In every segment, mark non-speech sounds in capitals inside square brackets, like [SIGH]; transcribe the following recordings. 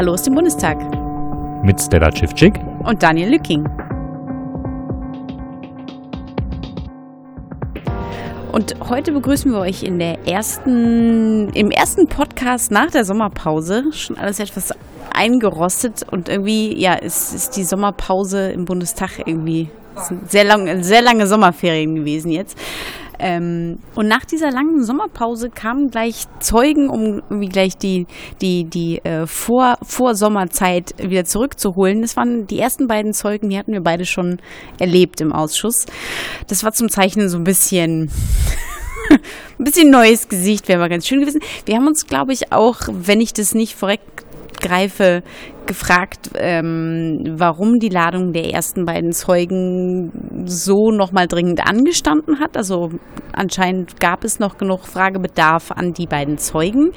Hallo aus dem Bundestag. Mit Stella Civcik und Daniel Lücking. Und heute begrüßen wir euch in der ersten, im ersten Podcast nach der Sommerpause. Schon alles etwas eingerostet und irgendwie, ja, ist, ist die Sommerpause im Bundestag irgendwie sehr, lang, sehr lange Sommerferien gewesen jetzt. Ähm, und nach dieser langen Sommerpause kamen gleich Zeugen, um irgendwie gleich die, die, die äh, Vor, Vorsommerzeit wieder zurückzuholen. Das waren die ersten beiden Zeugen, die hatten wir beide schon erlebt im Ausschuss. Das war zum Zeichnen so ein bisschen. [LAUGHS] ein bisschen neues Gesicht wäre mal ganz schön gewesen. Wir haben uns, glaube ich, auch, wenn ich das nicht vorweg greife, gefragt, ähm, warum die Ladung der ersten beiden Zeugen so nochmal dringend angestanden hat. Also anscheinend gab es noch genug Fragebedarf an die beiden Zeugen.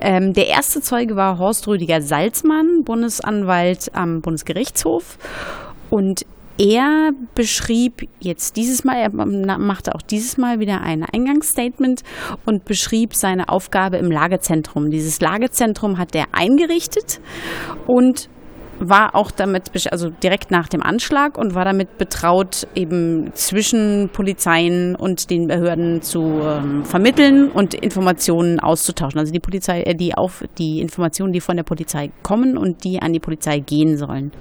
Ähm, der erste Zeuge war Horst Rüdiger Salzmann, Bundesanwalt am Bundesgerichtshof. Und er beschrieb jetzt dieses Mal, er machte auch dieses Mal wieder ein Eingangsstatement und beschrieb seine Aufgabe im Lagezentrum. Dieses Lagezentrum hat er eingerichtet und war auch damit, also direkt nach dem Anschlag und war damit betraut, eben zwischen Polizeien und den Behörden zu ähm, vermitteln und Informationen auszutauschen. Also die Polizei, äh, die auf die Informationen, die von der Polizei kommen und die an die Polizei gehen sollen.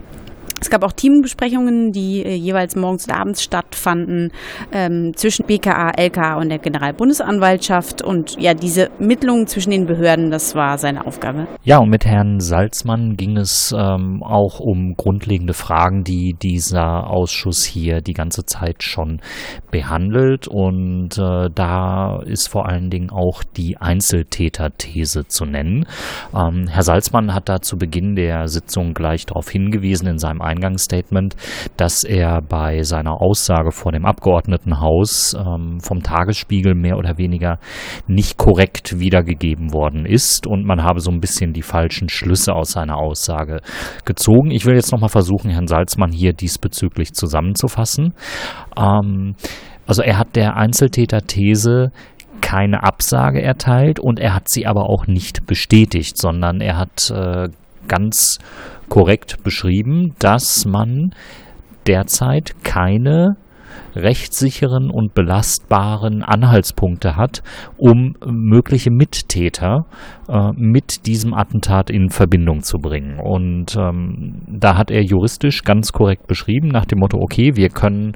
Es gab auch Teambesprechungen, die äh, jeweils morgens und abends stattfanden ähm, zwischen BKA, LKA und der Generalbundesanwaltschaft. Und ja, diese Mittlungen zwischen den Behörden, das war seine Aufgabe. Ja, und mit Herrn Salzmann ging es ähm, auch um grundlegende Fragen, die dieser Ausschuss hier die ganze Zeit schon behandelt. Und äh, da ist vor allen Dingen auch die Einzeltäterthese zu nennen. Ähm, Herr Salzmann hat da zu Beginn der Sitzung gleich darauf hingewiesen in seinem Eingangsstatement, dass er bei seiner Aussage vor dem Abgeordnetenhaus ähm, vom Tagesspiegel mehr oder weniger nicht korrekt wiedergegeben worden ist und man habe so ein bisschen die falschen Schlüsse aus seiner Aussage gezogen. Ich will jetzt nochmal versuchen, Herrn Salzmann hier diesbezüglich zusammenzufassen. Ähm, also er hat der Einzeltäter-These keine Absage erteilt und er hat sie aber auch nicht bestätigt, sondern er hat äh, ganz korrekt beschrieben, dass man derzeit keine rechtssicheren und belastbaren Anhaltspunkte hat, um mögliche Mittäter äh, mit diesem Attentat in Verbindung zu bringen. Und ähm, da hat er juristisch ganz korrekt beschrieben, nach dem Motto, okay, wir können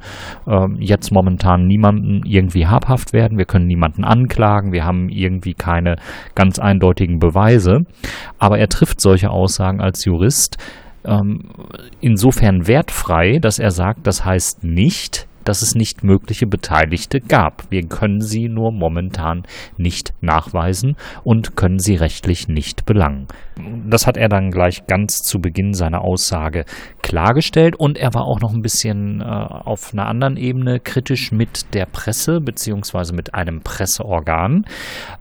äh, jetzt momentan niemanden irgendwie habhaft werden, wir können niemanden anklagen, wir haben irgendwie keine ganz eindeutigen Beweise. Aber er trifft solche Aussagen als Jurist ähm, insofern wertfrei, dass er sagt, das heißt nicht, dass es nicht mögliche Beteiligte gab. Wir können sie nur momentan nicht nachweisen und können sie rechtlich nicht belangen. Das hat er dann gleich ganz zu Beginn seiner Aussage klargestellt und er war auch noch ein bisschen äh, auf einer anderen Ebene kritisch mit der Presse beziehungsweise mit einem Presseorgan.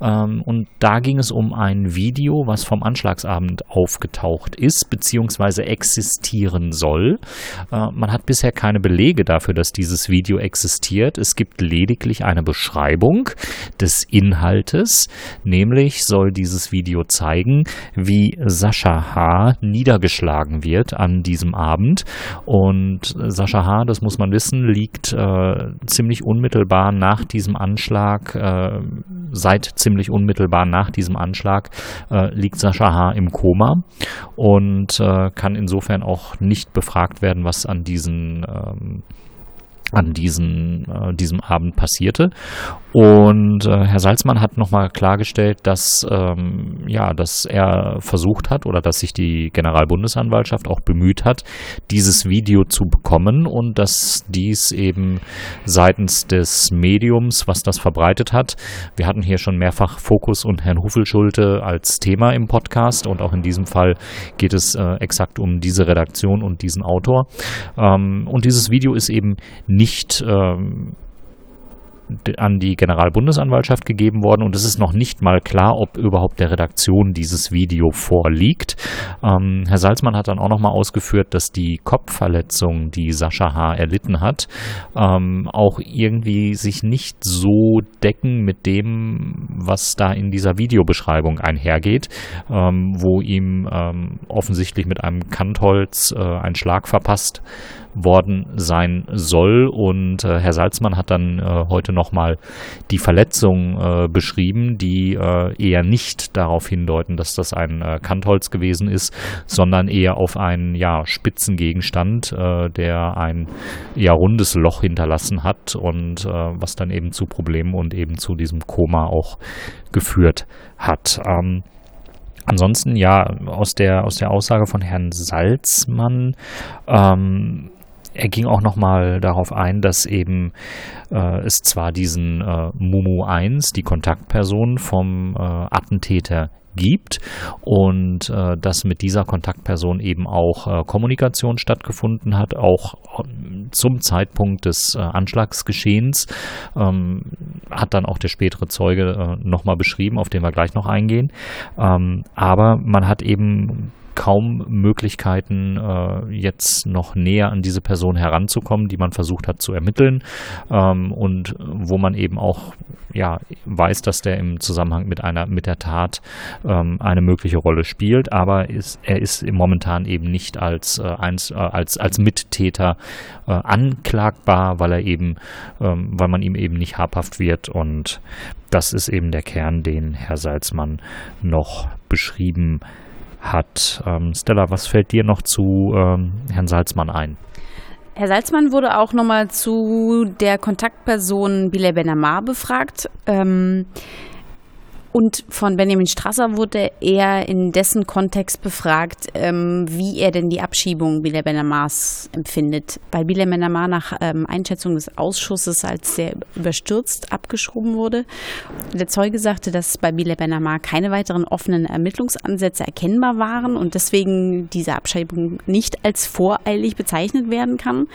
Ähm, und da ging es um ein Video, was vom Anschlagsabend aufgetaucht ist beziehungsweise existieren soll. Äh, man hat bisher keine Belege dafür, dass dieses Video Video existiert. Es gibt lediglich eine Beschreibung des Inhaltes, nämlich soll dieses Video zeigen, wie Sascha H. niedergeschlagen wird an diesem Abend. Und Sascha H., das muss man wissen, liegt äh, ziemlich unmittelbar nach diesem Anschlag, äh, seit ziemlich unmittelbar nach diesem Anschlag äh, liegt Sascha H. im Koma und äh, kann insofern auch nicht befragt werden, was an diesen ähm, an diesen, äh, diesem Abend passierte. Und äh, Herr Salzmann hat nochmal klargestellt, dass, ähm, ja, dass er versucht hat oder dass sich die Generalbundesanwaltschaft auch bemüht hat, dieses Video zu bekommen und dass dies eben seitens des Mediums, was das verbreitet hat, wir hatten hier schon mehrfach Fokus und Herrn Huffelschulte als Thema im Podcast und auch in diesem Fall geht es äh, exakt um diese Redaktion und diesen Autor. Ähm, und dieses Video ist eben nicht ähm, an die Generalbundesanwaltschaft gegeben worden und es ist noch nicht mal klar, ob überhaupt der Redaktion dieses Video vorliegt. Ähm, Herr Salzmann hat dann auch nochmal ausgeführt, dass die Kopfverletzung, die Sascha H. erlitten hat, ähm, auch irgendwie sich nicht so decken mit dem, was da in dieser Videobeschreibung einhergeht, ähm, wo ihm ähm, offensichtlich mit einem Kantholz äh, ein Schlag verpasst worden sein soll. Und äh, Herr Salzmann hat dann äh, heute nochmal die Verletzung äh, beschrieben, die äh, eher nicht darauf hindeuten, dass das ein äh, Kantholz gewesen ist, sondern eher auf einen ja, spitzen Gegenstand, äh, der ein ja, rundes Loch hinterlassen hat und was dann eben zu Problemen und eben zu diesem Koma auch geführt hat. Ähm, Ansonsten ja, aus der, aus der Aussage von Herrn Salzmann ähm, er ging auch nochmal darauf ein, dass eben äh, es zwar diesen äh, Mumu 1, die Kontaktperson vom äh, Attentäter gibt und äh, dass mit dieser Kontaktperson eben auch äh, Kommunikation stattgefunden hat, auch äh, zum Zeitpunkt des äh, Anschlagsgeschehens, ähm, hat dann auch der spätere Zeuge äh, nochmal beschrieben, auf den wir gleich noch eingehen. Ähm, aber man hat eben kaum Möglichkeiten, äh, jetzt noch näher an diese Person heranzukommen, die man versucht hat zu ermitteln ähm, und wo man eben auch ja, weiß, dass der im Zusammenhang mit einer mit der Tat ähm, eine mögliche Rolle spielt, aber ist, er ist momentan eben nicht als, äh, eins, äh, als, als Mittäter äh, anklagbar, weil er eben, ähm, weil man ihm eben nicht habhaft wird und das ist eben der Kern, den Herr Salzmann noch beschrieben hat hat. Ähm, Stella, was fällt dir noch zu ähm, Herrn Salzmann ein? Herr Salzmann wurde auch nochmal zu der Kontaktperson Bilal Benamar befragt. Ähm, und von Benjamin Strasser wurde er in dessen Kontext befragt, ähm, wie er denn die Abschiebung Bilal Benamars empfindet. Weil Bilal Benamar nach ähm, Einschätzung des Ausschusses als sehr überstürzt abgeschoben wurde. Der Zeuge sagte, dass bei Bilal Benamar keine weiteren offenen Ermittlungsansätze erkennbar waren und deswegen diese Abschiebung nicht als voreilig bezeichnet werden kann.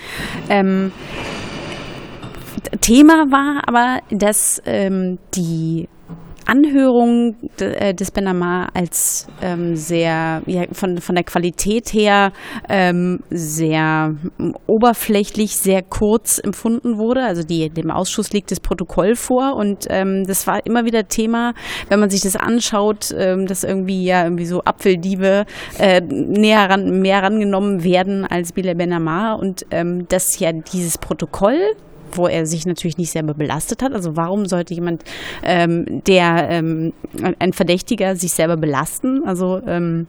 Ähm, Thema war aber, dass ähm, die Anhörung äh, des Benamar als ähm, sehr, ja, von, von der Qualität her ähm, sehr oberflächlich, sehr kurz empfunden wurde. Also die, dem Ausschuss liegt das Protokoll vor und ähm, das war immer wieder Thema, wenn man sich das anschaut, ähm, dass irgendwie ja irgendwie so Apfeldiebe äh, näher ran, mehr rangenommen werden als Bilal Benamar und ähm, dass ja dieses Protokoll wo er sich natürlich nicht selber belastet hat. Also warum sollte jemand, ähm, der ähm, ein Verdächtiger sich selber belasten? Also ähm,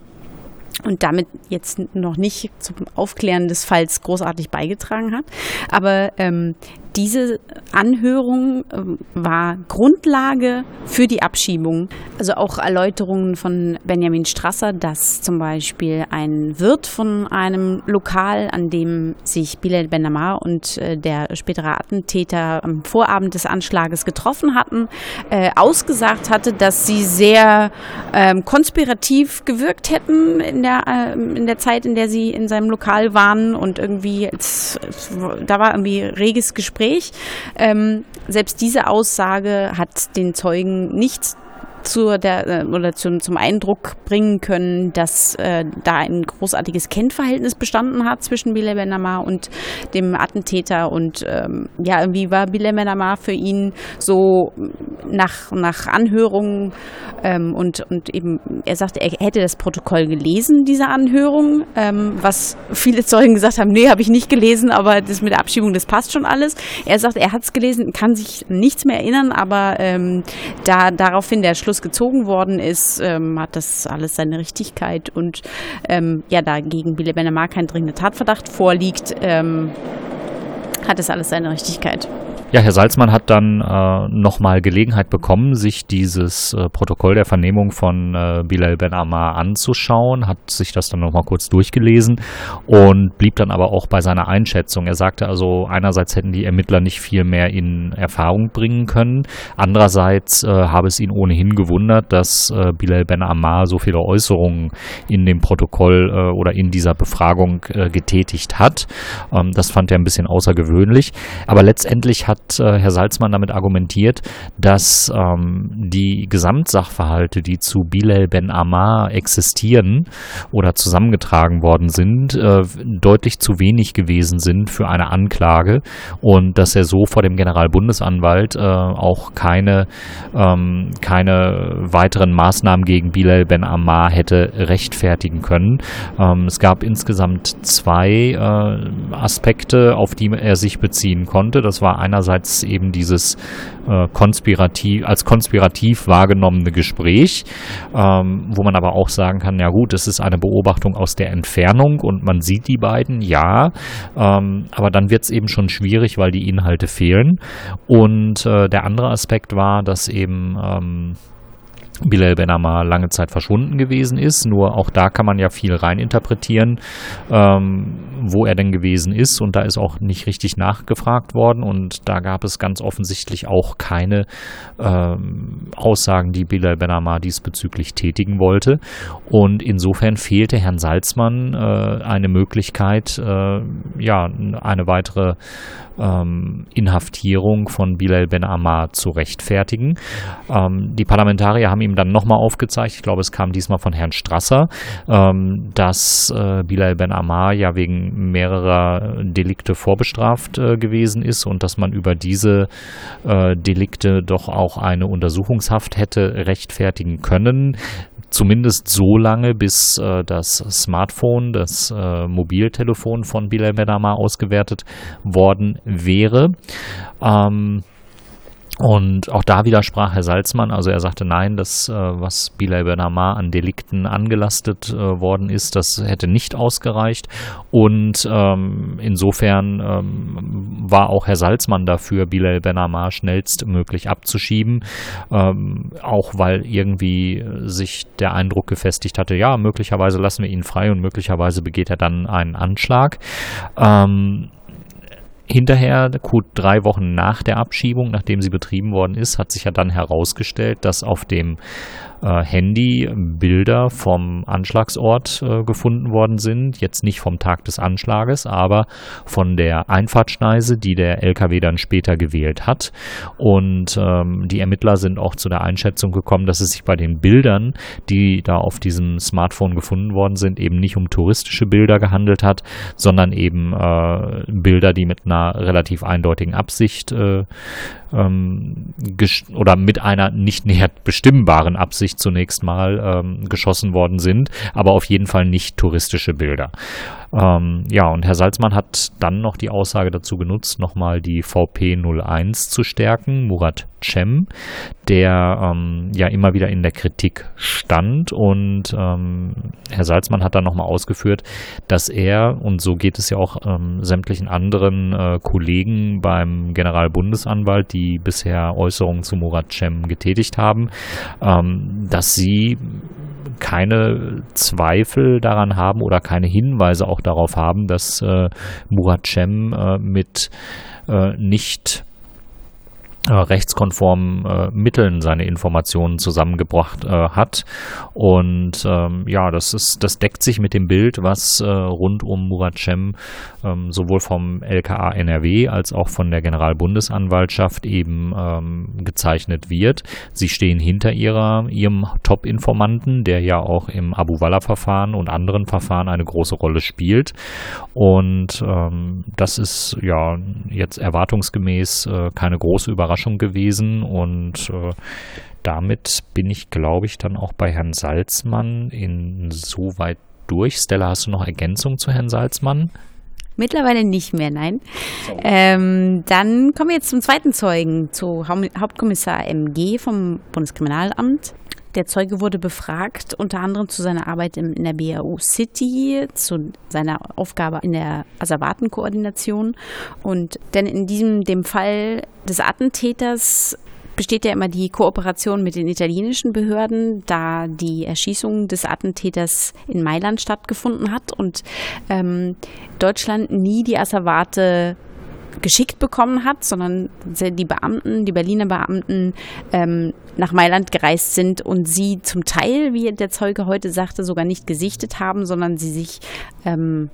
und damit jetzt noch nicht zum Aufklären des Falls großartig beigetragen hat. Aber ähm, diese Anhörung ähm, war Grundlage für die Abschiebung. Also auch Erläuterungen von Benjamin Strasser, dass zum Beispiel ein Wirt von einem Lokal, an dem sich Bilal Benamar und äh, der spätere Attentäter am Vorabend des Anschlages getroffen hatten, äh, ausgesagt hatte, dass sie sehr ähm, konspirativ gewirkt hätten in der, äh, in der Zeit, in der sie in seinem Lokal waren und irgendwie, da war irgendwie reges Gespräch Gespräch. Ähm, selbst diese Aussage hat den Zeugen nicht zu der, äh, oder zum, zum Eindruck bringen können, dass äh, da ein großartiges Kennverhältnis bestanden hat zwischen Bilal Benamar und dem Attentäter. Und ähm, ja, irgendwie war Bilal Benamar für ihn so nach, nach Anhörungen ähm, und, und eben, er sagte, er hätte das Protokoll gelesen, dieser Anhörung, ähm, was viele Zeugen gesagt haben, nee, habe ich nicht gelesen, aber das mit der Abschiebung, das passt schon alles. Er sagt, er hat es gelesen, kann sich nichts mehr erinnern, aber ähm, da daraufhin der Schluss Schluss gezogen worden ist, ähm, hat das alles seine Richtigkeit und ähm, ja, da gegen Bile Benemar kein dringender Tatverdacht vorliegt, ähm, hat es alles seine Richtigkeit. Ja, Herr Salzmann hat dann äh, nochmal Gelegenheit bekommen, sich dieses äh, Protokoll der Vernehmung von äh, Bilal Ben Ammar anzuschauen, hat sich das dann nochmal kurz durchgelesen und blieb dann aber auch bei seiner Einschätzung. Er sagte also, einerseits hätten die Ermittler nicht viel mehr in Erfahrung bringen können, andererseits äh, habe es ihn ohnehin gewundert, dass äh, Bilal Ben Ammar so viele Äußerungen in dem Protokoll äh, oder in dieser Befragung äh, getätigt hat. Ähm, das fand er ein bisschen außergewöhnlich, aber letztendlich hat hat äh, Herr Salzmann damit argumentiert, dass ähm, die Gesamtsachverhalte, die zu Bilal Ben Ammar existieren oder zusammengetragen worden sind, äh, deutlich zu wenig gewesen sind für eine Anklage und dass er so vor dem Generalbundesanwalt äh, auch keine, ähm, keine weiteren Maßnahmen gegen Bilal Ben Ammar hätte rechtfertigen können. Ähm, es gab insgesamt zwei äh, Aspekte, auf die er sich beziehen konnte. Das war einerseits eben dieses äh, konspirativ, als konspirativ wahrgenommene Gespräch, ähm, wo man aber auch sagen kann, ja gut, es ist eine Beobachtung aus der Entfernung und man sieht die beiden, ja, ähm, aber dann wird es eben schon schwierig, weil die Inhalte fehlen. Und äh, der andere Aspekt war, dass eben ähm, Bilal Benama lange Zeit verschwunden gewesen ist. Nur auch da kann man ja viel reininterpretieren, ähm, wo er denn gewesen ist. Und da ist auch nicht richtig nachgefragt worden. Und da gab es ganz offensichtlich auch keine ähm, Aussagen, die Bilal Benama diesbezüglich tätigen wollte. Und insofern fehlte Herrn Salzmann äh, eine Möglichkeit, äh, ja, eine weitere ähm, Inhaftierung von Bilal Ben Ammar zu rechtfertigen. Ähm, die Parlamentarier haben ihm dann nochmal aufgezeigt, ich glaube, es kam diesmal von Herrn Strasser, ähm, dass äh, Bilal Ben Ammar ja wegen mehrerer Delikte vorbestraft äh, gewesen ist und dass man über diese äh, Delikte doch auch eine Untersuchungshaft hätte rechtfertigen können zumindest so lange, bis äh, das Smartphone, das äh, Mobiltelefon von Bilal Benama ausgewertet worden wäre. Ähm, und auch da widersprach Herr Salzmann, also er sagte nein, das, äh, was Bilal Benamar an Delikten angelastet äh, worden ist, das hätte nicht ausgereicht. Und ähm, insofern ähm, war auch Herr Salzmann dafür, Bilal Benamar schnellstmöglich abzuschieben, ähm, auch weil irgendwie sich der Eindruck gefestigt hatte, ja, möglicherweise lassen wir ihn frei und möglicherweise begeht er dann einen Anschlag. Ähm, Hinterher, gut drei Wochen nach der Abschiebung, nachdem sie betrieben worden ist, hat sich ja dann herausgestellt, dass auf dem äh, Handy Bilder vom Anschlagsort äh, gefunden worden sind. Jetzt nicht vom Tag des Anschlages, aber von der Einfahrtschneise, die der LKW dann später gewählt hat. Und ähm, die Ermittler sind auch zu der Einschätzung gekommen, dass es sich bei den Bildern, die da auf diesem Smartphone gefunden worden sind, eben nicht um touristische Bilder gehandelt hat, sondern eben äh, Bilder, die mit einer relativ eindeutigen Absicht äh, ähm, oder mit einer nicht näher bestimmbaren Absicht zunächst mal ähm, geschossen worden sind, aber auf jeden Fall nicht touristische Bilder. Ähm, ja, und Herr Salzmann hat dann noch die Aussage dazu genutzt, nochmal die VP 01 zu stärken, Murat Cem, der ähm, ja immer wieder in der Kritik stand. Und ähm, Herr Salzmann hat dann nochmal ausgeführt, dass er, und so geht es ja auch ähm, sämtlichen anderen äh, Kollegen beim Generalbundesanwalt, die bisher Äußerungen zu Murat Cem getätigt haben, ähm, dass sie keine Zweifel daran haben oder keine Hinweise auch darauf haben, dass äh, Murat Cem äh, mit äh, nicht rechtskonformen äh, Mitteln seine Informationen zusammengebracht äh, hat. Und ähm, ja, das ist, das deckt sich mit dem Bild, was äh, rund um Murat Cem ähm, sowohl vom LKA NRW als auch von der Generalbundesanwaltschaft eben ähm, gezeichnet wird. Sie stehen hinter ihrer, ihrem Top-Informanten, der ja auch im Abu Walla-Verfahren und anderen Verfahren eine große Rolle spielt. Und ähm, das ist ja jetzt erwartungsgemäß äh, keine große Überraschung Überraschung gewesen und äh, damit bin ich, glaube ich, dann auch bei Herrn Salzmann insoweit durch. Stella, hast du noch Ergänzung zu Herrn Salzmann? Mittlerweile nicht mehr, nein. Ähm, dann kommen wir jetzt zum zweiten Zeugen, zu Hauptkommissar MG vom Bundeskriminalamt. Der Zeuge wurde befragt, unter anderem zu seiner Arbeit in, der BAU City, zu seiner Aufgabe in der Asservatenkoordination. Und denn in diesem, dem Fall des Attentäters besteht ja immer die Kooperation mit den italienischen Behörden, da die Erschießung des Attentäters in Mailand stattgefunden hat und ähm, Deutschland nie die Asservate geschickt bekommen hat, sondern die Beamten, die Berliner Beamten ähm, nach Mailand gereist sind und sie zum Teil, wie der Zeuge heute sagte, sogar nicht gesichtet haben, sondern sie sich ähm,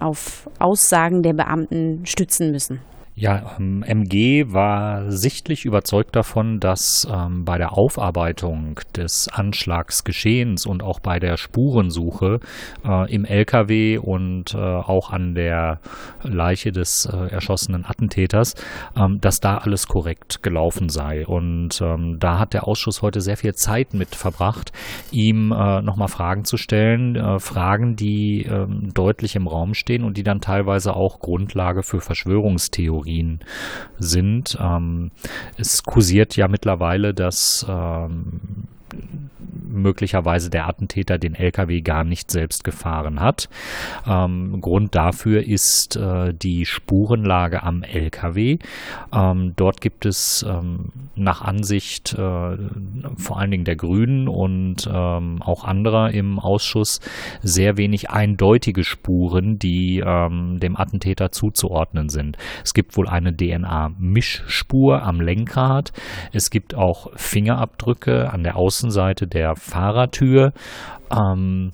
auf Aussagen der Beamten stützen müssen. Ja, ähm, MG war sichtlich überzeugt davon, dass ähm, bei der Aufarbeitung des Anschlagsgeschehens und auch bei der Spurensuche äh, im LKW und äh, auch an der Leiche des äh, erschossenen Attentäters, ähm, dass da alles korrekt gelaufen sei. Und ähm, da hat der Ausschuss heute sehr viel Zeit mit verbracht, ihm äh, nochmal Fragen zu stellen, äh, Fragen, die ähm, deutlich im Raum stehen und die dann teilweise auch Grundlage für Verschwörungstheorien Theorien sind. Ähm, es kursiert ja mittlerweile, dass ähm, möglicherweise der Attentäter den LKW gar nicht selbst gefahren hat. Ähm, Grund dafür ist äh, die Spurenlage am LKW. Ähm, dort gibt es ähm, nach Ansicht äh, vor allen Dingen der Grünen und ähm, auch anderer im Ausschuss sehr wenig eindeutige Spuren, die ähm, dem Attentäter zuzuordnen sind. Es gibt wohl eine DNA-Mischspur am Lenkrad. Es gibt auch Fingerabdrücke an der Außenseite der Fahrertür. Ähm,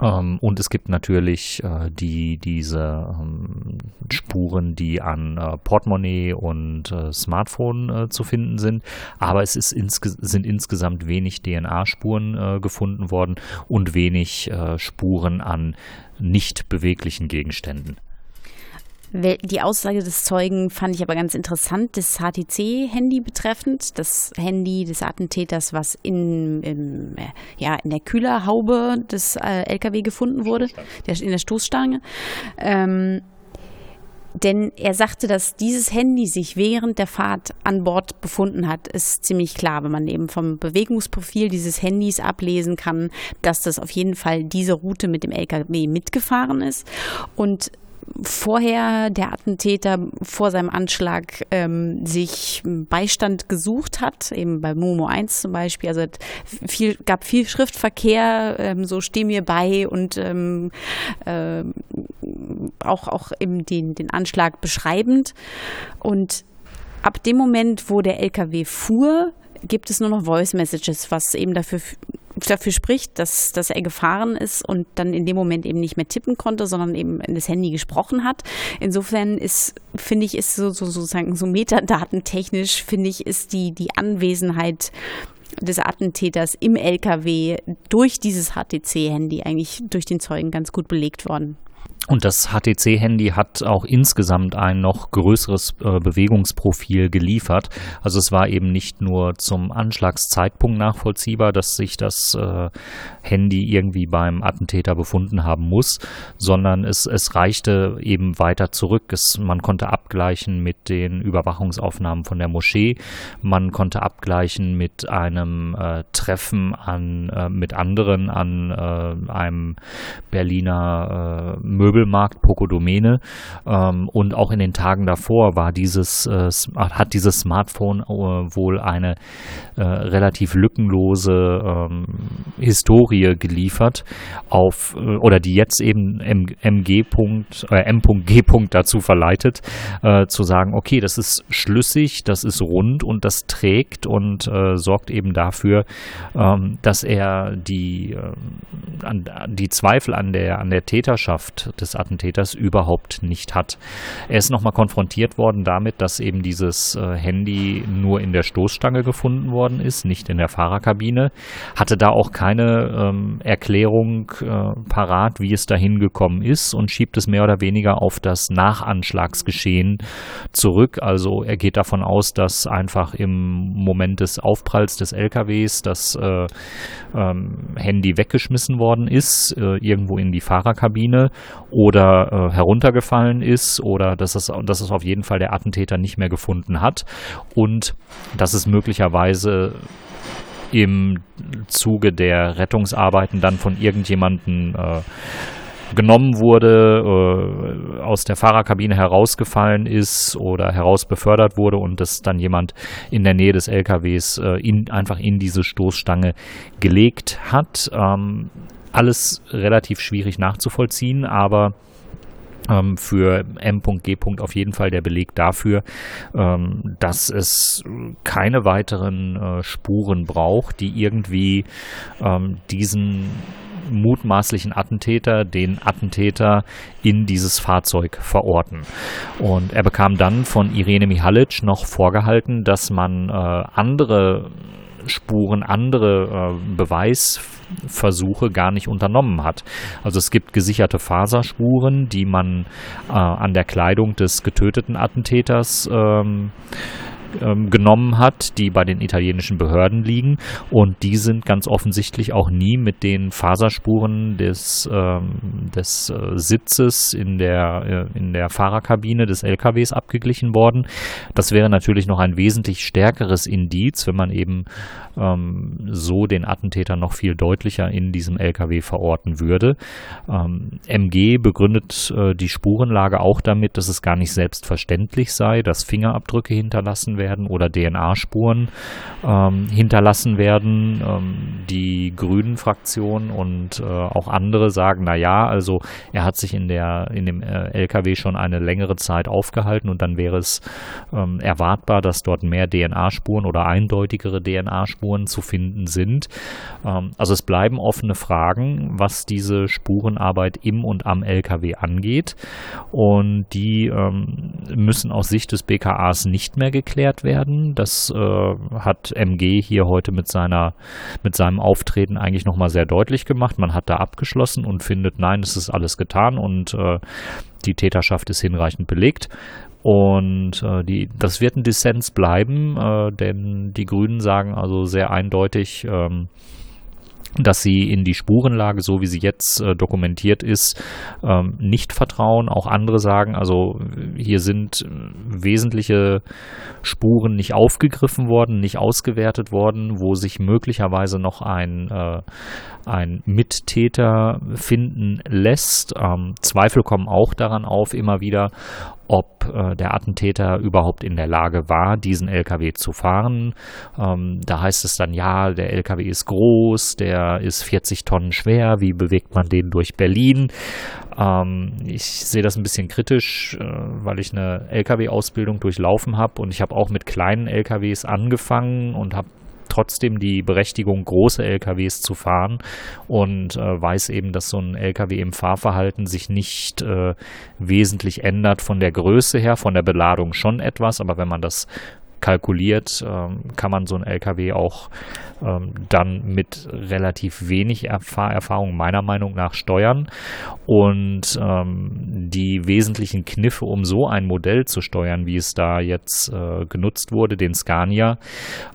ähm, und es gibt natürlich äh, die, diese ähm, Spuren, die an äh, Portemonnaie und äh, Smartphone äh, zu finden sind. Aber es ist insge sind insgesamt wenig DNA-Spuren äh, gefunden worden und wenig äh, Spuren an nicht beweglichen Gegenständen. Die Aussage des Zeugen fand ich aber ganz interessant, das HTC-Handy betreffend, das Handy des Attentäters, was in, in, ja, in der Kühlerhaube des äh, LKW gefunden wurde, der, in der Stoßstange. Ähm, denn er sagte, dass dieses Handy sich während der Fahrt an Bord befunden hat, ist ziemlich klar, wenn man eben vom Bewegungsprofil dieses Handys ablesen kann, dass das auf jeden Fall diese Route mit dem LKW mitgefahren ist. Und vorher der Attentäter vor seinem Anschlag ähm, sich Beistand gesucht hat, eben bei Momo 1 zum Beispiel. Also viel, gab viel Schriftverkehr, ähm, so steh mir bei und ähm, äh, auch, auch eben den, den Anschlag beschreibend. Und ab dem Moment, wo der LKW fuhr, gibt es nur noch Voice Messages, was eben dafür dafür spricht, dass, dass er gefahren ist und dann in dem Moment eben nicht mehr tippen konnte, sondern eben in das Handy gesprochen hat. Insofern ist, finde ich, ist so, so sozusagen so metadatentechnisch, finde ich, ist die, die Anwesenheit des Attentäters im LKW durch dieses HTC-Handy eigentlich durch den Zeugen ganz gut belegt worden. Und das HTC-Handy hat auch insgesamt ein noch größeres äh, Bewegungsprofil geliefert. Also es war eben nicht nur zum Anschlagszeitpunkt nachvollziehbar, dass sich das äh, Handy irgendwie beim Attentäter befunden haben muss, sondern es, es reichte eben weiter zurück. Es, man konnte abgleichen mit den Überwachungsaufnahmen von der Moschee. Man konnte abgleichen mit einem äh, Treffen an, äh, mit anderen an äh, einem Berliner äh, Möbelmarkt Pocodomene ähm, und auch in den Tagen davor war dieses äh, hat dieses Smartphone äh, wohl eine äh, relativ lückenlose ähm, Historie geliefert auf äh, oder die jetzt eben MG. Äh, dazu verleitet äh, zu sagen, okay, das ist schlüssig, das ist rund und das trägt und äh, sorgt eben dafür, ähm, dass er die, äh, an, die Zweifel an der an der Täterschaft des Attentäters überhaupt nicht hat. Er ist nochmal konfrontiert worden damit, dass eben dieses äh, Handy nur in der Stoßstange gefunden worden ist, nicht in der Fahrerkabine. Hatte da auch keine ähm, Erklärung äh, parat, wie es dahin gekommen ist und schiebt es mehr oder weniger auf das Nachanschlagsgeschehen zurück. Also er geht davon aus, dass einfach im Moment des Aufpralls des LKWs das äh, ähm, Handy weggeschmissen worden ist, äh, irgendwo in die Fahrerkabine oder äh, heruntergefallen ist oder dass es, dass es auf jeden Fall der Attentäter nicht mehr gefunden hat und dass es möglicherweise im Zuge der Rettungsarbeiten dann von irgendjemandem äh, genommen wurde, äh, aus der Fahrerkabine herausgefallen ist oder herausbefördert wurde und das dann jemand in der Nähe des LKWs äh, in, einfach in diese Stoßstange gelegt hat. Ähm, alles relativ schwierig nachzuvollziehen, aber ähm, für M.G. auf jeden Fall der Beleg dafür, ähm, dass es keine weiteren äh, Spuren braucht, die irgendwie ähm, diesen mutmaßlichen Attentäter den Attentäter in dieses Fahrzeug verorten. Und er bekam dann von Irene Mihalic noch vorgehalten, dass man äh, andere Spuren, andere äh, Beweisversuche gar nicht unternommen hat. Also es gibt gesicherte Faserspuren, die man äh, an der Kleidung des getöteten Attentäters ähm, ähm, genommen hat, die bei den italienischen Behörden liegen. Und die sind ganz offensichtlich auch nie mit den Faserspuren des, ähm, des äh, Sitzes in der, äh, in der Fahrerkabine des LKWs abgeglichen worden. Das wäre natürlich noch ein wesentlich stärkeres Indiz, wenn man eben ähm, so den Attentäter noch viel deutlicher in diesem LKW verorten würde. MG ähm, begründet äh, die Spurenlage auch damit, dass es gar nicht selbstverständlich sei, dass Fingerabdrücke hinterlassen werden oder DNA-Spuren ähm, hinterlassen werden. Ähm, die Grünen-Fraktion und äh, auch andere sagen, na ja, also er hat sich in der in dem äh, LKW schon eine längere Zeit aufgehalten und dann wäre es ähm, erwartbar, dass dort mehr DNA-Spuren oder eindeutigere DNA-Spuren Spuren zu finden sind. Ähm, also es bleiben offene Fragen, was diese Spurenarbeit im und am LKW angeht. Und die ähm, müssen aus Sicht des BKAs nicht mehr geklärt werden. Das äh, hat MG hier heute mit seiner, mit seinem Auftreten eigentlich nochmal sehr deutlich gemacht. Man hat da abgeschlossen und findet, nein, es ist alles getan und äh, die Täterschaft ist hinreichend belegt. Und äh, die, das wird ein Dissens bleiben, äh, denn die Grünen sagen also sehr eindeutig, ähm, dass sie in die Spurenlage, so wie sie jetzt äh, dokumentiert ist, ähm, nicht vertrauen. Auch andere sagen, also hier sind wesentliche Spuren nicht aufgegriffen worden, nicht ausgewertet worden, wo sich möglicherweise noch ein, äh, ein Mittäter finden lässt. Ähm, Zweifel kommen auch daran auf, immer wieder, ob äh, der Attentäter überhaupt in der Lage war, diesen LKW zu fahren. Ähm, da heißt es dann, ja, der LKW ist groß, der ist 40 Tonnen schwer, wie bewegt man den durch Berlin? Ähm, ich sehe das ein bisschen kritisch, äh, weil ich eine LKW-Ausbildung durchlaufen habe und ich habe auch mit kleinen LKWs angefangen und habe trotzdem die Berechtigung, große LKWs zu fahren und äh, weiß eben, dass so ein LKW im Fahrverhalten sich nicht äh, wesentlich ändert von der Größe her, von der Beladung schon etwas, aber wenn man das kalkuliert, ähm, kann man so ein LKW auch ähm, dann mit relativ wenig Erfahr Erfahrung meiner Meinung nach steuern. Und ähm, die wesentlichen Kniffe, um so ein Modell zu steuern, wie es da jetzt äh, genutzt wurde, den Scania,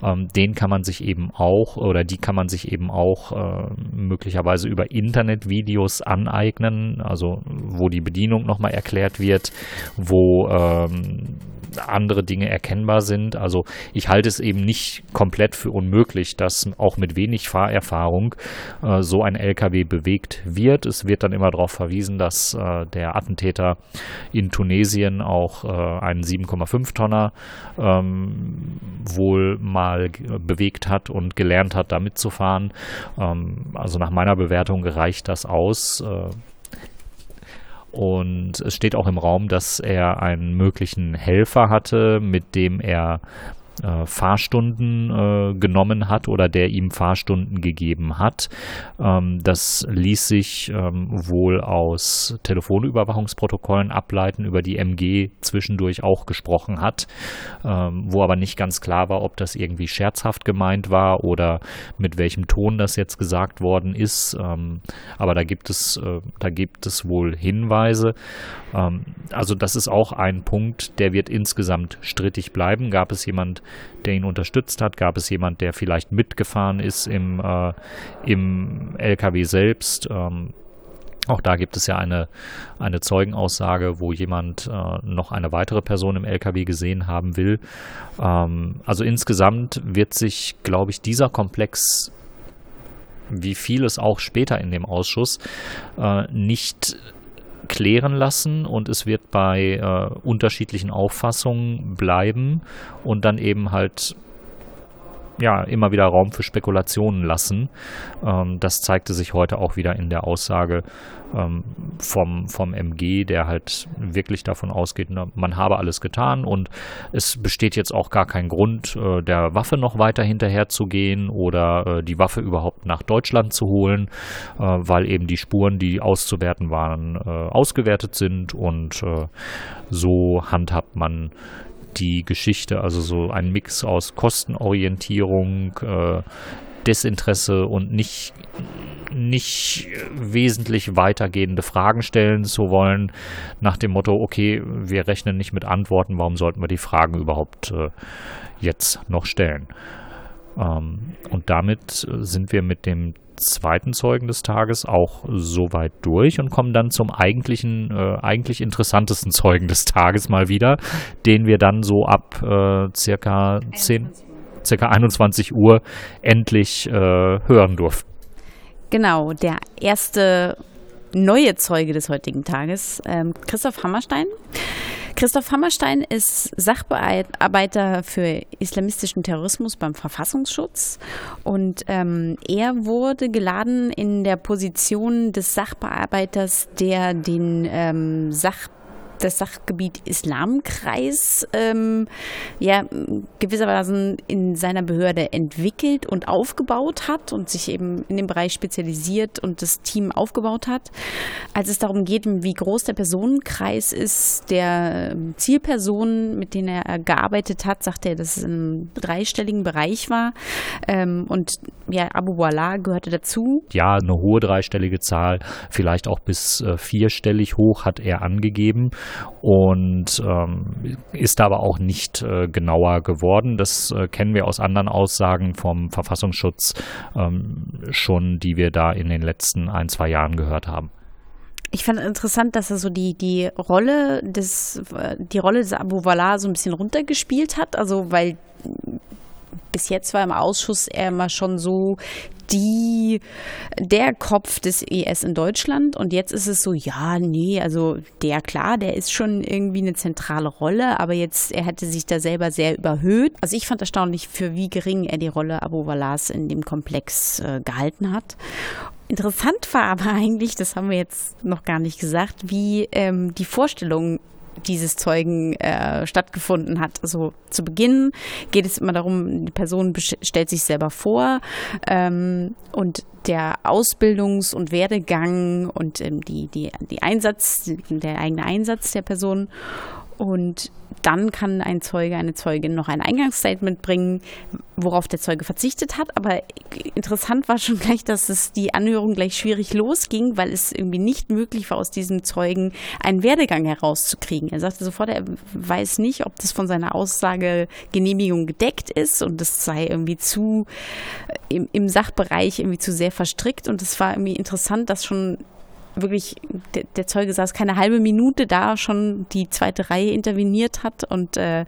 ähm, den kann man sich eben auch oder die kann man sich eben auch äh, möglicherweise über Internetvideos aneignen, also wo die Bedienung nochmal erklärt wird, wo ähm, andere Dinge erkennbar sind. Also ich halte es eben nicht komplett für unmöglich, dass auch mit wenig Fahrerfahrung äh, so ein LKW bewegt wird. Es wird dann immer darauf verwiesen, dass äh, der Attentäter in Tunesien auch äh, einen 7,5 Tonner ähm, wohl mal bewegt hat und gelernt hat, damit zu fahren. Ähm, also nach meiner Bewertung reicht das aus. Und es steht auch im Raum, dass er einen möglichen Helfer hatte, mit dem er äh, Fahrstunden äh, genommen hat oder der ihm Fahrstunden gegeben hat. Ähm, das ließ sich ähm, wohl aus Telefonüberwachungsprotokollen ableiten, über die MG zwischendurch auch gesprochen hat, ähm, wo aber nicht ganz klar war, ob das irgendwie scherzhaft gemeint war oder mit welchem Ton das jetzt gesagt worden ist. Ähm, aber da gibt es, äh, da gibt es wohl Hinweise. Ähm, also das ist auch ein Punkt, der wird insgesamt strittig bleiben. Gab es jemand, der ihn unterstützt hat? Gab es jemand, der vielleicht mitgefahren ist im, äh, im LKW selbst? Ähm, auch da gibt es ja eine, eine Zeugenaussage, wo jemand äh, noch eine weitere Person im LKW gesehen haben will. Ähm, also insgesamt wird sich, glaube ich, dieser Komplex, wie vieles auch später in dem Ausschuss, äh, nicht klären lassen und es wird bei äh, unterschiedlichen Auffassungen bleiben und dann eben halt ja immer wieder Raum für Spekulationen lassen. Ähm, das zeigte sich heute auch wieder in der Aussage ähm, vom, vom MG, der halt wirklich davon ausgeht, man habe alles getan und es besteht jetzt auch gar kein Grund, äh, der Waffe noch weiter hinterher zu gehen oder äh, die Waffe überhaupt nach Deutschland zu holen, äh, weil eben die Spuren, die auszuwerten waren, äh, ausgewertet sind und äh, so handhabt man die Geschichte, also so ein Mix aus Kostenorientierung, äh, Desinteresse und nicht, nicht wesentlich weitergehende Fragen stellen zu wollen, nach dem Motto, okay, wir rechnen nicht mit Antworten, warum sollten wir die Fragen überhaupt äh, jetzt noch stellen? Ähm, und damit sind wir mit dem zweiten Zeugen des Tages auch soweit durch und kommen dann zum eigentlichen, äh, eigentlich interessantesten Zeugen des Tages mal wieder, den wir dann so ab äh, circa 10, circa 21 Uhr endlich äh, hören durften. Genau, der erste neue Zeuge des heutigen Tages, ähm, Christoph Hammerstein. Christoph Hammerstein ist Sachbearbeiter für islamistischen Terrorismus beim Verfassungsschutz. Und ähm, er wurde geladen in der Position des Sachbearbeiters, der den ähm, Sach das Sachgebiet Islamkreis ähm, ja gewissermaßen in seiner Behörde entwickelt und aufgebaut hat und sich eben in dem Bereich spezialisiert und das Team aufgebaut hat. Als es darum geht, wie groß der Personenkreis ist, der Zielpersonen, mit denen er gearbeitet hat, sagt er, dass es im dreistelligen Bereich war. Ähm, und ja, Abu Wallah gehörte dazu. Ja, eine hohe dreistellige Zahl, vielleicht auch bis äh, vierstellig hoch hat er angegeben und ähm, ist aber auch nicht äh, genauer geworden. Das äh, kennen wir aus anderen Aussagen vom Verfassungsschutz ähm, schon, die wir da in den letzten ein, zwei Jahren gehört haben. Ich fand interessant, dass er so die, die Rolle des, die Rolle des Abu Wallah so ein bisschen runtergespielt hat. Also, weil bis jetzt war im Ausschuss er immer schon so die, der Kopf des ES in Deutschland. Und jetzt ist es so, ja, nee, also der klar, der ist schon irgendwie eine zentrale Rolle, aber jetzt, er hätte sich da selber sehr überhöht. Also ich fand erstaunlich, für wie gering er die Rolle Abu Walas in dem Komplex äh, gehalten hat. Interessant war aber [LAUGHS] eigentlich, das haben wir jetzt noch gar nicht gesagt, wie ähm, die Vorstellung dieses Zeugen äh, stattgefunden hat. Also zu Beginn geht es immer darum, die Person stellt sich selber vor ähm, und der Ausbildungs- und Werdegang und ähm, die, die, die Einsatz, der eigene Einsatz der Person und dann kann ein Zeuge, eine Zeugin noch ein Eingangsstatement bringen, worauf der Zeuge verzichtet hat. Aber interessant war schon gleich, dass es die Anhörung gleich schwierig losging, weil es irgendwie nicht möglich war, aus diesem Zeugen einen Werdegang herauszukriegen. Er sagte sofort, er weiß nicht, ob das von seiner Aussagegenehmigung gedeckt ist und es sei irgendwie zu im, im Sachbereich irgendwie zu sehr verstrickt. Und es war irgendwie interessant, dass schon wirklich, der, der, Zeuge saß keine halbe Minute da, schon die zweite Reihe interveniert hat und äh,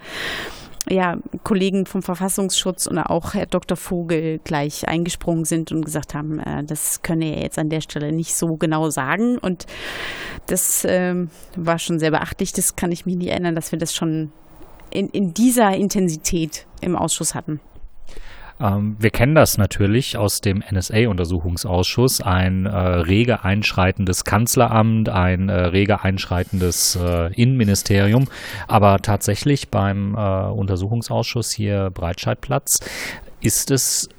ja, Kollegen vom Verfassungsschutz und auch Herr Dr. Vogel gleich eingesprungen sind und gesagt haben, äh, das könne er jetzt an der Stelle nicht so genau sagen. Und das äh, war schon sehr beachtlich. Das kann ich mich nicht erinnern, dass wir das schon in, in dieser Intensität im Ausschuss hatten. Ähm, wir kennen das natürlich aus dem NSA-Untersuchungsausschuss, ein äh, rege einschreitendes Kanzleramt, ein äh, rege einschreitendes äh, Innenministerium, aber tatsächlich beim äh, Untersuchungsausschuss hier Breitscheidplatz ist es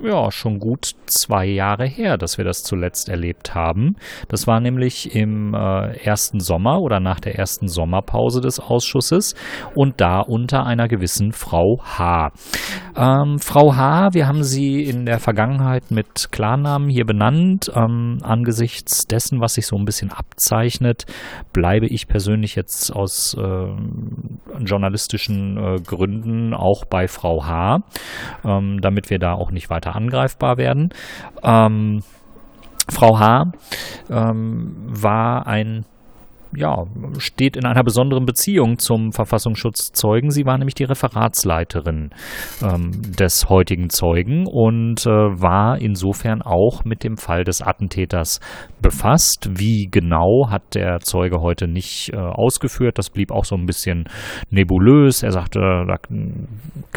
ja, schon gut zwei Jahre her, dass wir das zuletzt erlebt haben. Das war nämlich im äh, ersten Sommer oder nach der ersten Sommerpause des Ausschusses und da unter einer gewissen Frau H. Ähm, Frau H., wir haben sie in der Vergangenheit mit Klarnamen hier benannt. Ähm, angesichts dessen, was sich so ein bisschen abzeichnet, bleibe ich persönlich jetzt aus äh, journalistischen äh, Gründen auch bei Frau H., ähm, damit wir da auch nicht weiter weiter angreifbar werden. Ähm, Frau H. Ähm, war ein ja, steht in einer besonderen Beziehung zum Verfassungsschutzzeugen. Sie war nämlich die Referatsleiterin ähm, des heutigen Zeugen und äh, war insofern auch mit dem Fall des Attentäters befasst. Wie genau hat der Zeuge heute nicht äh, ausgeführt. Das blieb auch so ein bisschen nebulös. Er sagte,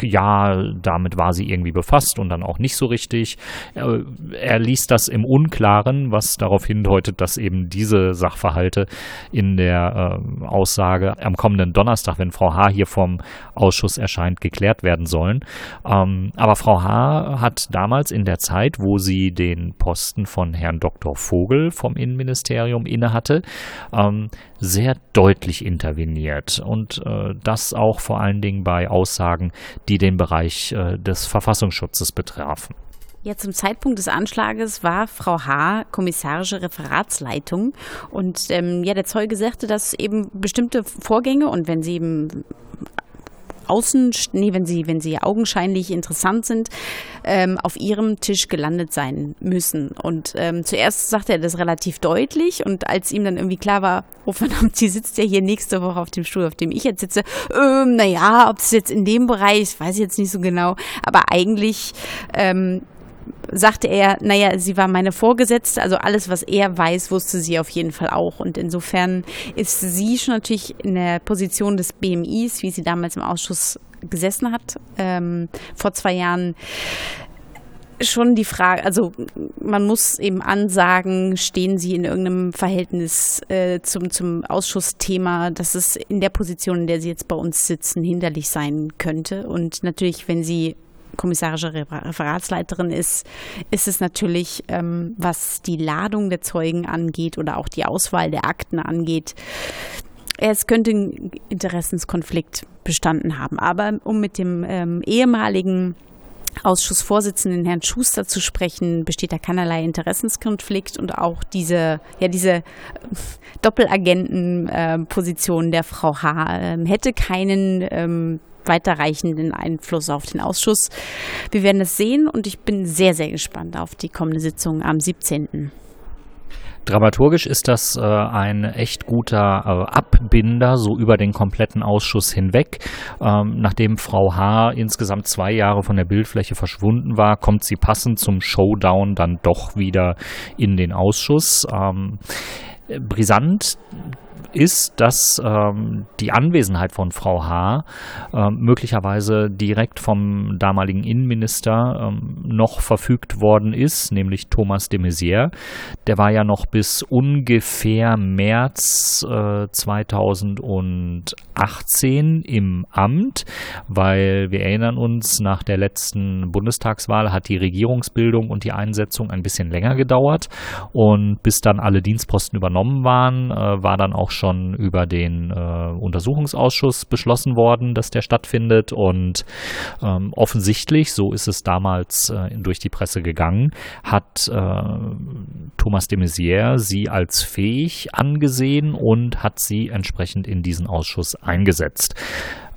ja, damit war sie irgendwie befasst und dann auch nicht so richtig. Er, er ließ das im Unklaren, was darauf hindeutet, dass eben diese Sachverhalte in der äh, Aussage am kommenden Donnerstag, wenn Frau H. hier vom Ausschuss erscheint, geklärt werden sollen. Ähm, aber Frau H. hat damals in der Zeit, wo sie den Posten von Herrn Dr. Vogel vom Innenministerium innehatte, ähm, sehr deutlich interveniert und äh, das auch vor allen Dingen bei Aussagen, die den Bereich äh, des Verfassungsschutzes betrafen. Ja, zum Zeitpunkt des Anschlages war Frau H. kommissarische Referatsleitung und ähm, ja, der Zeuge sagte, dass eben bestimmte Vorgänge und wenn sie eben außen, nee, wenn sie, wenn sie augenscheinlich interessant sind, ähm, auf ihrem Tisch gelandet sein müssen. Und ähm, zuerst sagte er das relativ deutlich und als ihm dann irgendwie klar war, oh verdammt, sie sitzt ja hier nächste Woche auf dem Stuhl, auf dem ich jetzt sitze, ähm, naja, ob es jetzt in dem Bereich, weiß ich jetzt nicht so genau, aber eigentlich ähm, sagte er, naja, sie war meine Vorgesetzte, also alles, was er weiß, wusste sie auf jeden Fall auch. Und insofern ist sie schon natürlich in der Position des BMIs, wie sie damals im Ausschuss gesessen hat, ähm, vor zwei Jahren schon die Frage, also man muss eben ansagen, stehen sie in irgendeinem Verhältnis äh, zum, zum Ausschussthema, dass es in der Position, in der sie jetzt bei uns sitzen, hinderlich sein könnte. Und natürlich, wenn sie kommissarische Referatsleiterin ist, ist es natürlich, ähm, was die Ladung der Zeugen angeht oder auch die Auswahl der Akten angeht, es könnte ein Interessenskonflikt bestanden haben. Aber um mit dem ähm, ehemaligen Ausschussvorsitzenden Herrn Schuster zu sprechen, besteht da keinerlei Interessenskonflikt und auch diese, ja, diese Doppelagentenposition äh, der Frau H. Äh, hätte keinen ähm, weiterreichenden Einfluss auf den Ausschuss. Wir werden es sehen und ich bin sehr, sehr gespannt auf die kommende Sitzung am 17. Dramaturgisch ist das äh, ein echt guter äh, Abbinder, so über den kompletten Ausschuss hinweg. Ähm, nachdem Frau H. insgesamt zwei Jahre von der Bildfläche verschwunden war, kommt sie passend zum Showdown dann doch wieder in den Ausschuss. Ähm, brisant ist, dass ähm, die Anwesenheit von Frau H. Äh, möglicherweise direkt vom damaligen Innenminister ähm, noch verfügt worden ist, nämlich Thomas de Maizière. Der war ja noch bis ungefähr März äh, 2018 im Amt, weil wir erinnern uns, nach der letzten Bundestagswahl hat die Regierungsbildung und die Einsetzung ein bisschen länger gedauert und bis dann alle Dienstposten übernommen waren, äh, war dann auch schon schon über den äh, Untersuchungsausschuss beschlossen worden, dass der stattfindet. Und ähm, offensichtlich, so ist es damals äh, durch die Presse gegangen, hat äh, Thomas de Maizière sie als fähig angesehen und hat sie entsprechend in diesen Ausschuss eingesetzt.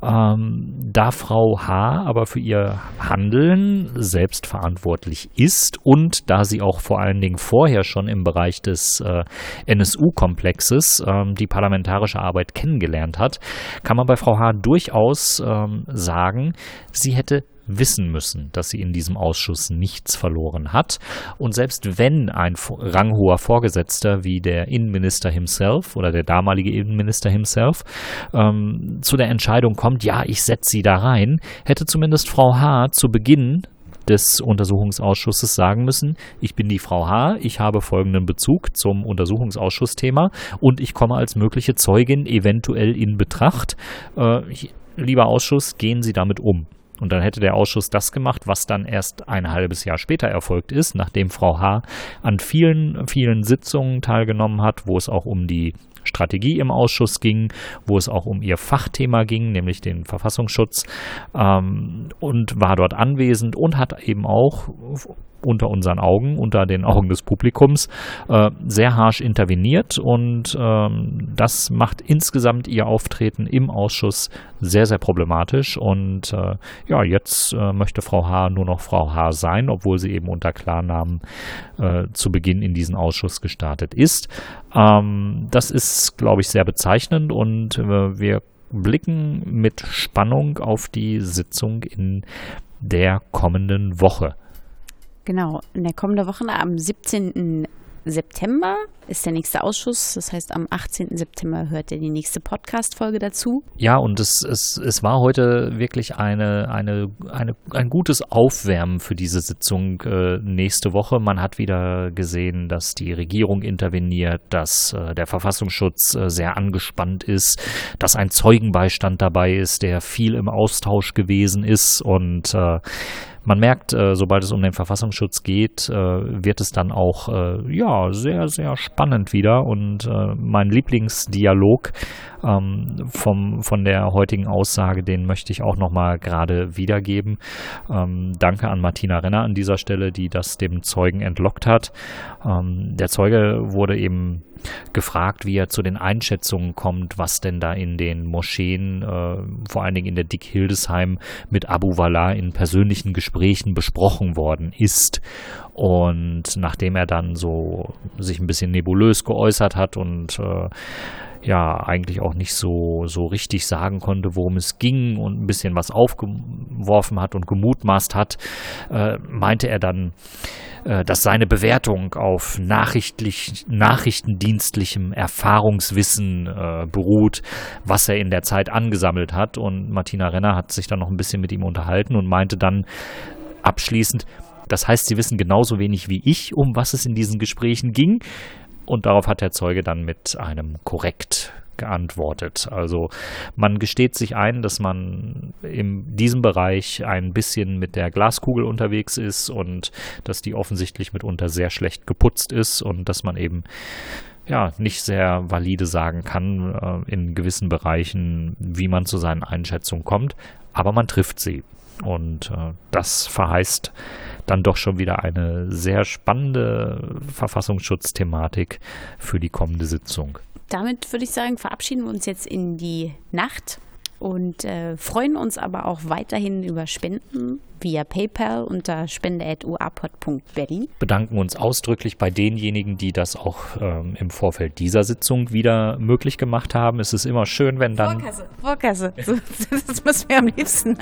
Ähm, da Frau H. aber für ihr Handeln selbst verantwortlich ist und da sie auch vor allen Dingen vorher schon im Bereich des äh, NSU-Komplexes ähm, die parlamentarische Arbeit kennengelernt hat, kann man bei Frau H. durchaus ähm, sagen, sie hätte wissen müssen, dass sie in diesem Ausschuss nichts verloren hat. Und selbst wenn ein ranghoher Vorgesetzter wie der Innenminister himself oder der damalige Innenminister himself ähm, zu der Entscheidung kommt, ja, ich setze sie da rein, hätte zumindest Frau H. zu Beginn des Untersuchungsausschusses sagen müssen, ich bin die Frau H., ich habe folgenden Bezug zum Untersuchungsausschussthema und ich komme als mögliche Zeugin eventuell in Betracht. Äh, lieber Ausschuss, gehen Sie damit um. Und dann hätte der Ausschuss das gemacht, was dann erst ein halbes Jahr später erfolgt ist, nachdem Frau H. an vielen, vielen Sitzungen teilgenommen hat, wo es auch um die Strategie im Ausschuss ging, wo es auch um ihr Fachthema ging, nämlich den Verfassungsschutz, ähm, und war dort anwesend und hat eben auch unter unseren Augen, unter den Augen des Publikums, äh, sehr harsch interveniert und ähm, das macht insgesamt ihr Auftreten im Ausschuss sehr, sehr problematisch und äh, ja, jetzt äh, möchte Frau H. nur noch Frau H. sein, obwohl sie eben unter Klarnamen äh, zu Beginn in diesen Ausschuss gestartet ist. Ähm, das ist, glaube ich, sehr bezeichnend und äh, wir blicken mit Spannung auf die Sitzung in der kommenden Woche. Genau, in der kommenden Woche am 17. September ist der nächste Ausschuss. Das heißt, am 18. September hört ihr die nächste Podcast-Folge dazu. Ja, und es, es, es war heute wirklich eine, eine, eine, ein gutes Aufwärmen für diese Sitzung äh, nächste Woche. Man hat wieder gesehen, dass die Regierung interveniert, dass äh, der Verfassungsschutz äh, sehr angespannt ist, dass ein Zeugenbeistand dabei ist, der viel im Austausch gewesen ist und äh, man merkt, äh, sobald es um den Verfassungsschutz geht, äh, wird es dann auch äh, ja sehr, sehr spannend wieder. Und äh, mein Lieblingsdialog ähm, vom, von der heutigen Aussage, den möchte ich auch nochmal gerade wiedergeben. Ähm, danke an Martina Renner an dieser Stelle, die das dem Zeugen entlockt hat. Ähm, der Zeuge wurde eben gefragt, wie er zu den Einschätzungen kommt, was denn da in den Moscheen, äh, vor allen Dingen in der Dick Hildesheim, mit Abu Wallah in persönlichen Gesprächen besprochen worden ist. Und nachdem er dann so sich ein bisschen nebulös geäußert hat und äh, ja eigentlich auch nicht so, so richtig sagen konnte, worum es ging und ein bisschen was aufgeworfen hat und gemutmaßt hat, äh, meinte er dann, äh, dass seine Bewertung auf nachrichtlich, nachrichtendienstlichem Erfahrungswissen äh, beruht, was er in der Zeit angesammelt hat. Und Martina Renner hat sich dann noch ein bisschen mit ihm unterhalten und meinte dann abschließend, das heißt, Sie wissen genauso wenig wie ich, um was es in diesen Gesprächen ging. Und darauf hat der Zeuge dann mit einem korrekt geantwortet. Also man gesteht sich ein, dass man in diesem Bereich ein bisschen mit der Glaskugel unterwegs ist und dass die offensichtlich mitunter sehr schlecht geputzt ist und dass man eben ja nicht sehr valide sagen kann äh, in gewissen Bereichen, wie man zu seinen Einschätzungen kommt, aber man trifft sie. Und äh, das verheißt dann doch schon wieder eine sehr spannende Verfassungsschutzthematik für die kommende Sitzung. Damit würde ich sagen, verabschieden wir uns jetzt in die Nacht und äh, freuen uns aber auch weiterhin über Spenden via PayPal unter spende.uapod.berlin. Bedanken uns ausdrücklich bei denjenigen, die das auch ähm, im Vorfeld dieser Sitzung wieder möglich gemacht haben. Es ist immer schön, wenn dann. Vorkasse, Vorkasse. [LAUGHS] das müssen wir am liebsten.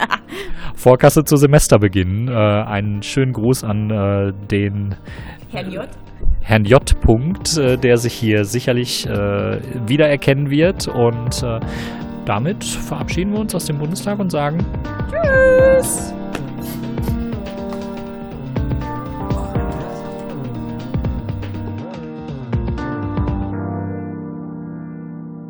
Vorkasse zu Semesterbeginn. Äh, einen schönen Gruß an äh, den. Herrn J. Herrn J. Punkt, äh, der sich hier sicherlich äh, wiedererkennen wird. Und äh, damit verabschieden wir uns aus dem Bundestag und sagen Tschüss.